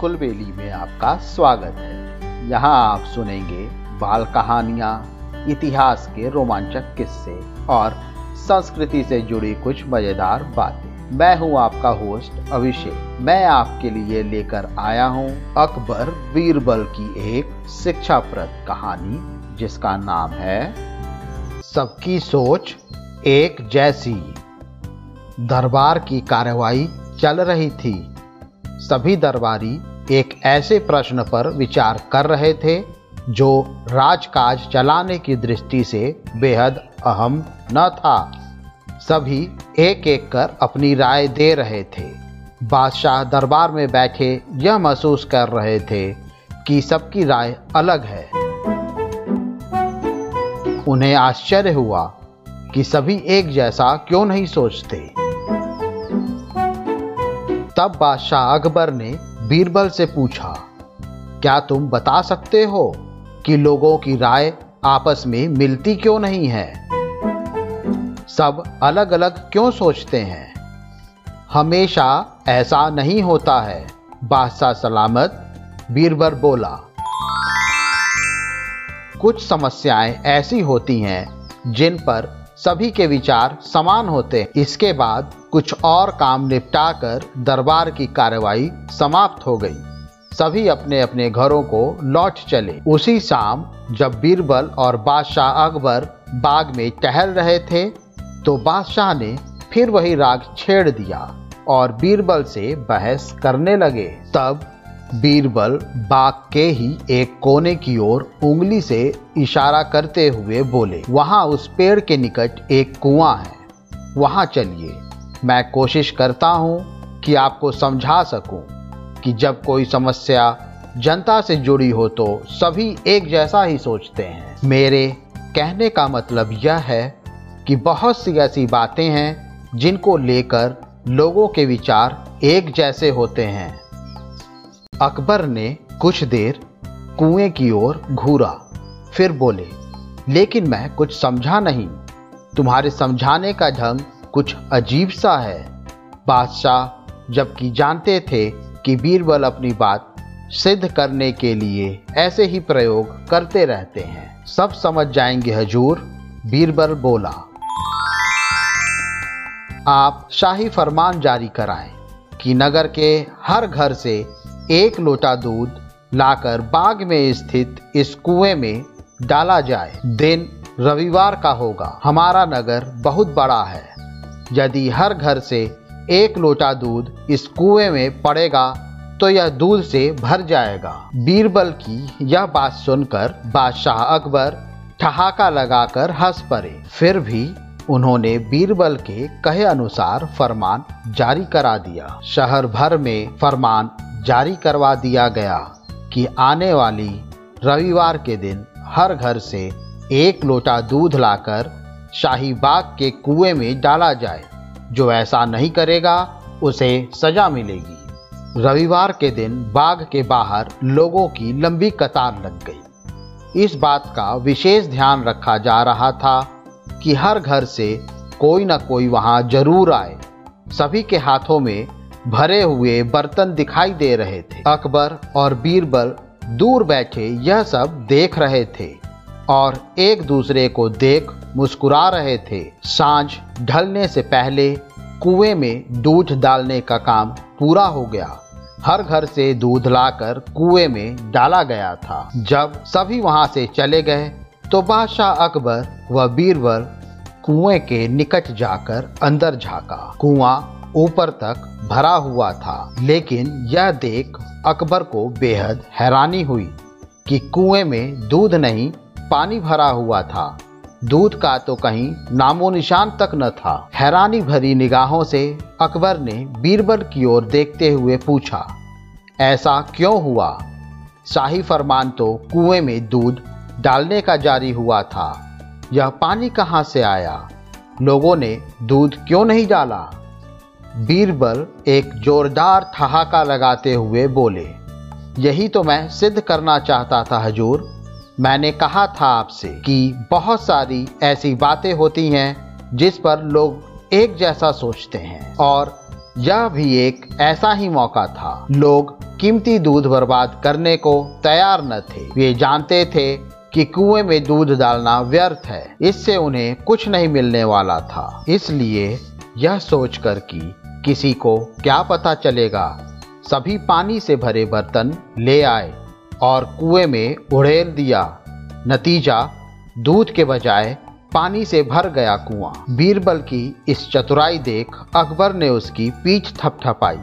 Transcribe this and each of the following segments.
कुलबेली में आपका स्वागत है। यहाँ आप सुनेंगे बाल कहानियाँ, इतिहास के रोमांचक किस्से और संस्कृति से जुड़ी कुछ मज़ेदार बातें। मैं हूँ आपका होस्ट अभिषेक। मैं आपके लिए लेकर आया हूँ अकबर बीरबल की एक शिक्षाप्रद कहानी, जिसका नाम है सबकी सोच एक जैसी। दरबार की कार्रवाई चल रही थी। सभी दरबारी एक ऐसे प्रश्न पर विचार कर रहे थे, जो राजकाज चलाने की दृष्टि से बेहद अहम न था। सभी एक एक कर अपनी राय दे रहे थे। बादशाह दरबार में बैठे यह महसूस कर रहे थे कि सबकी राय अलग है। उन्हें आश्चर्य हुआ कि सभी एक जैसा क्यों नहीं सोचते। तब बादशाह अकबर ने बीरबल से पूछा, क्या तुम बता सकते हो कि लोगों की राय आपस में मिलती क्यों नहीं है? सब अलग अलग क्यों सोचते हैं? हमेशा ऐसा नहीं होता है, बादशाह सलामत बीरबल बोला। कुछ समस्याएँ ऐसी होती हैं जिन पर सभी के विचार समान होते हैं। इसके बाद कुछ और काम निपटाकर दरबार की कार्रवाई समाप्त हो गई। सभी अपने अपने घरों को लौट चले। उसी शाम, जब बीरबल और बादशाह अकबर बाग में टहल रहे थे तो बादशाह ने फिर वही राग छेड़ दिया और बीरबल से बहस करने लगे। तब बीरबल बाग के ही एक कोने की ओर उंगली से इशारा करते हुए बोले, वहाँ उस पेड़ के निकट एक कुआँ है। वहाँ चलिए। मैं कोशिश करता हूँ कि आपको समझा सकूँ कि जब कोई समस्या जनता से जुड़ी हो तो सभी एक जैसा ही सोचते हैं। मेरे कहने का मतलब यह है कि बहुत सी ऐसी बातें हैं जिनको लेकर लोगों के विचार एक जैसे होते हैं। अकबर ने कुछ देर कुएँ की ओर घूरा, फिर बोले, लेकिन मैं कुछ समझा नहीं। तुम्हारे समझाने का ढंग कुछ अजीब सा है। बादशाह, जबकि जानते थे कि बीरबल अपनी बात सिद्ध करने के लिए ऐसे ही प्रयोग करते रहते हैं। सब समझ जाएँगे हजूर, बीरबल बोला। आप शाही फरमान जारी कराएँ कि नगर के हर घर से एक लोटा दूध लाकर बाग में स्थित इस कुएँ में डाला जाए। दिन रविवार का होगा। हमारा नगर बहुत बड़ा है। यदि हर घर से एक लोटा दूध इस कुएँ में पड़ेगा तो यह दूध से भर जाएगा। बीरबल की यह बात सुनकर बादशाह अकबर ठहाका लगाकर हंस पड़े। फिर भी उन्होंने बीरबल के कहे अनुसार फरमान जारी करा दिया। शहर भर में फरमान जारी करवा दिया गया कि आने वाली रविवार के दिन हर घर से एक लोटा दूध लाकर शाही बाग के कुएँ में डाला जाए। जो ऐसा नहीं करेगा, उसे सजा मिलेगी। रविवार के दिन बाग के बाहर लोगों की लंबी कतार लग गई। इस बात का विशेष ध्यान रखा जा रहा था कि हर घर से कोई ना कोई वहाँ ज़रूर आए। सभी के हाथों में भरे हुए बर्तन दिखाई दे रहे थे। अकबर और बीरबल दूर बैठे यह सब देख रहे थे और एक दूसरे को देख मुस्कुरा रहे थे। साँझ ढलने से पहले कुएँ में दूध डालने का काम पूरा हो गया। हर घर से दूध लाकर कुएँ में डाला गया था। जब सभी वहाँ से चले गए तो बादशाह अकबर व बीरबल कुएँ के निकट जाकर अंदर झांका। कुआँ ऊपर तक भरा हुआ था, लेकिन यह देख अकबर को बेहद हैरानी हुई कि कुएँ में दूध नहीं, पानी भरा हुआ था। दूध का तो कहीं नामो निशान तक न था। हैरानी भरी निगाहों से अकबर ने बीरबल की ओर देखते हुए पूछा, ऐसा क्यों हुआ? शाही फरमान तो कुएँ में दूध डालने का जारी हुआ था। यह पानी कहाँ से आया? लोगों ने दूध क्यों नहीं डाला? बीरबल एक जोरदार ठहाका लगाते हुए बोले, यही तो मैं सिद्ध करना चाहता था, हजूर। मैंने कहा था आपसे कि बहुत सारी ऐसी बातें होती हैं जिस पर लोग एक जैसा सोचते हैं। और यह भी एक ऐसा ही मौका था। लोग कीमती दूध बर्बाद करने को तैयार न थे। वे जानते थे कि कुएँ में दूध डालना व्यर्थ है। इससे उन्हें कुछ नहीं मिलने वाला था। इसलिए यह सोचकर कि किसी को क्या पता चलेगा, सभी पानी से भरे बर्तन ले आए। और कुएँ में उड़ेल दिया। नतीजा, दूध के बजाय पानी से भर गया कुआँ। बीरबल की इस चतुराई देख अकबर ने उसकी पीठ थपथपाई।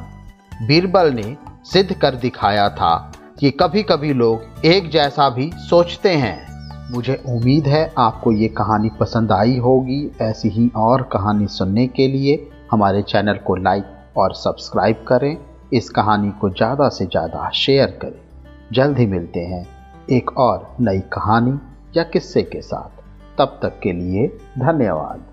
बीरबल ने सिद्ध कर दिखाया था कि कभी कभी लोग एक जैसा भी सोचते हैं। मुझे उम्मीद है आपको ये कहानी पसंद आई होगी। ऐसी ही और कहानी सुनने के लिए हमारे चैनल को लाइक और सब्सक्राइब करें। इस कहानी को ज़्यादा से ज़्यादा शेयर करें। जल्द ही मिलते हैं एक और नई कहानी या किस्से के साथ। तब तक के लिए धन्यवाद।